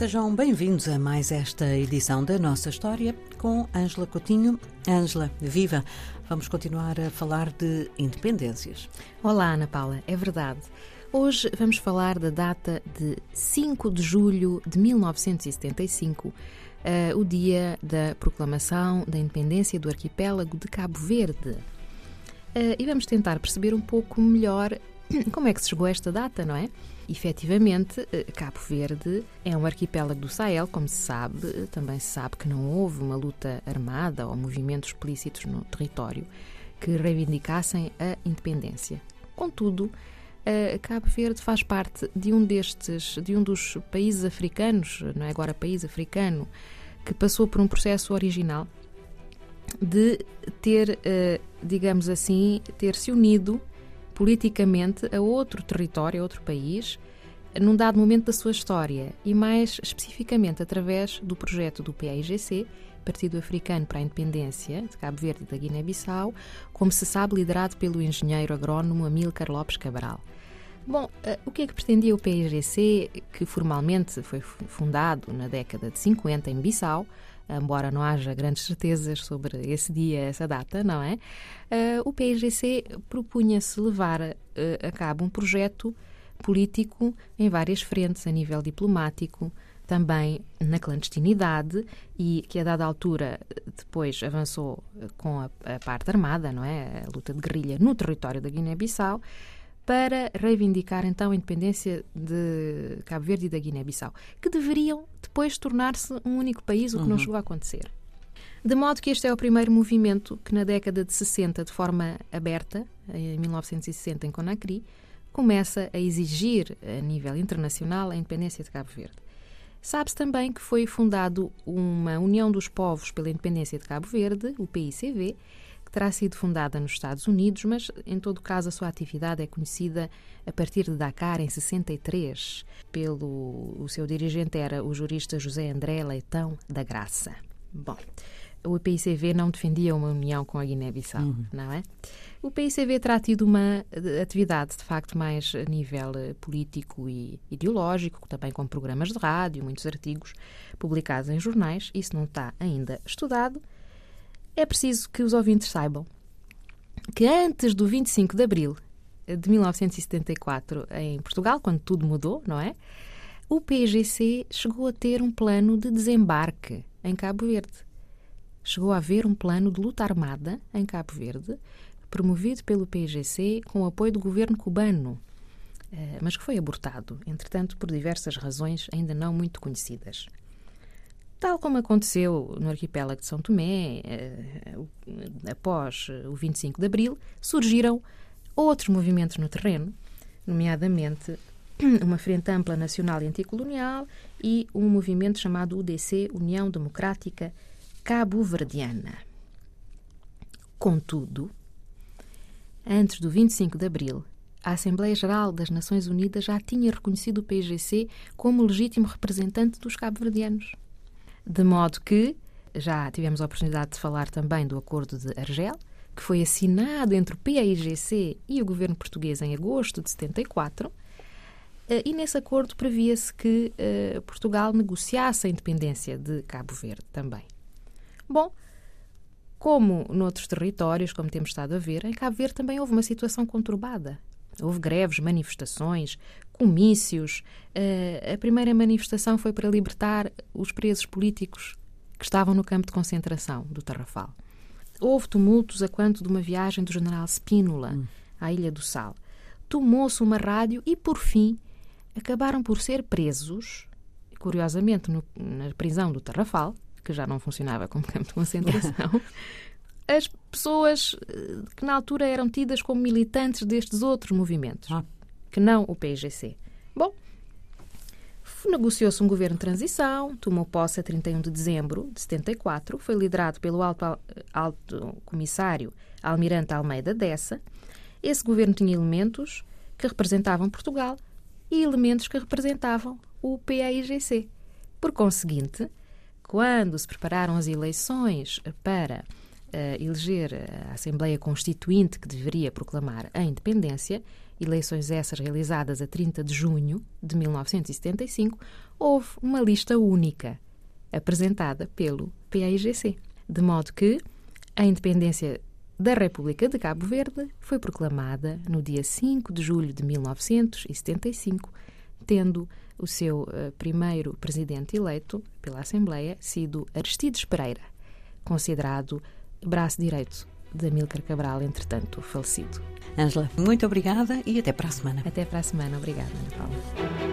Sejam bem-vindos a mais esta edição da nossa história com Ângela Coutinho. Ângela, viva! Vamos continuar a falar de independências. Olá, Ana Paula, é verdade. Hoje vamos falar da data de 5 de julho de 1975, uh, o dia da proclamação da independência do arquipélago de Cabo Verde. Uh, e vamos tentar perceber um pouco melhor como é que se chegou a esta data, não é? Efetivamente, eh, Cabo Verde é um arquipélago do Sahel, como se sabe. Também se sabe que não houve uma luta armada ou movimentos explícitos no território que reivindicassem a independência. Contudo, eh, Cabo Verde faz parte de um destes, de um dos países africanos, não é agora país africano, que passou por um processo original de ter, eh, digamos assim, ter se unido politicamente a outro território, a outro país, num dado momento da sua história e mais especificamente através do projeto do PAIGC, Partido Africano para a Independência de Cabo Verde e da Guiné-Bissau, como se sabe, liderado pelo engenheiro agrónomo Amílcar Lopes Cabral. Bom, uh, o que é que pretendia o PAIGC, que formalmente foi fundado na década de 50 em Bissau, embora não haja grandes certezas sobre esse dia, essa data, não é? Uh, o PIGC propunha-se levar uh, a cabo um projeto político em várias frentes, a nível diplomático, também na clandestinidade e que a dada altura depois avançou com a, a parte armada, não é? A luta de guerrilha no território da Guiné-Bissau para reivindicar então a independência de Cabo Verde e da Guiné-Bissau, que deveriam depois tornar-se um único país, o que uhum. não chegou a acontecer. De modo que este é o primeiro movimento que, na década de 60, de forma aberta, em 1960, em Conakry, começa a exigir, a nível internacional, a independência de Cabo Verde. Sabe-se também que foi fundado uma União dos Povos pela Independência de Cabo Verde, o PICV, que terá sido fundada nos Estados Unidos, mas em todo caso a sua atividade é conhecida a partir de Dakar em 63, pelo o seu dirigente era o jurista José André Leitão da Graça. Bom, o PICV não defendia uma união com a Guiné-Bissau, uhum. não é? O PICV terá tido uma atividade, de facto, mais a nível eh, político e ideológico, também com programas de rádio, muitos artigos publicados em jornais. Isso não está ainda estudado, é preciso que os ouvintes saibam que antes do 25 de abril de 1974, em Portugal, quando tudo mudou, não é? O PGC chegou a ter um plano de desembarque em Cabo Verde. Chegou a haver um plano de luta armada em Cabo Verde, promovido pelo PGC com o apoio do governo cubano, eh, mas que foi abortado, entretanto, por diversas razões ainda não muito conhecidas. Tal como aconteceu no arquipélago de São Tomé, eh, após o 25 de Abril, surgiram outros movimentos no terreno, nomeadamente uma Frente Ampla Nacional e Anticolonial e um movimento chamado UDC, União Democrática Cabo-Verdiana. Contudo, antes do 25 de Abril, a Assembleia Geral das Nações Unidas já tinha reconhecido o PGC como legítimo representante dos cabo-verdianos. De modo que já tivemos a oportunidade de falar também do Acordo de Argel, que foi assinado entre o PAIGC e o governo português em agosto de 74. Eh, e nesse acordo previa-se que uh, Portugal negociasse a independência de Cabo Verde também. Bom, como noutros territórios, como temos estado a ver, em Cabo Verde também houve uma situação conturbada. Houve greves, manifestações, comícios. Uh, a primeira manifestação foi para libertar os presos políticos que estavam no campo de concentração do Tarrafal. Houve tumultos a quanto de uma viagem do general Spínola hum. à Ilha do Sal. Tomou-se uma rádio e, por fim, acabaram por ser presos, curiosamente, no, na prisão do Tarrafal, que já não funcionava como campo de concentração, as pessoas eh, que na altura eram tidas como militantes destes outros movimentos, ah. que não o PIGC. Bom, negociou-se um governo de transição, tomou posse a 31 de dezembro de 74, foi liderado pelo alto, alto comissário Almirante Almeida Dessa. Esse governo tinha elementos que representavam Portugal e elementos que representavam o PAIGC. Por conseguinte, quando se prepararam as eleições para uh, eleger a Assembleia Constituinte que deveria proclamar a independência, eleições essas realizadas a 30 de junho de 1975, houve uma lista única apresentada pelo PAIGC, de modo que a independência da República de Cabo Verde foi proclamada no dia 5 de julho de 1975, tendo o seu uh, primeiro presidente eleito pela Assembleia sido Aristides Pereira, considerado braço direito de Amílcar Cabral, entretanto falecido. Ângela, muito obrigada e até para a semana. Até para a semana. Obrigada, Ana Paula.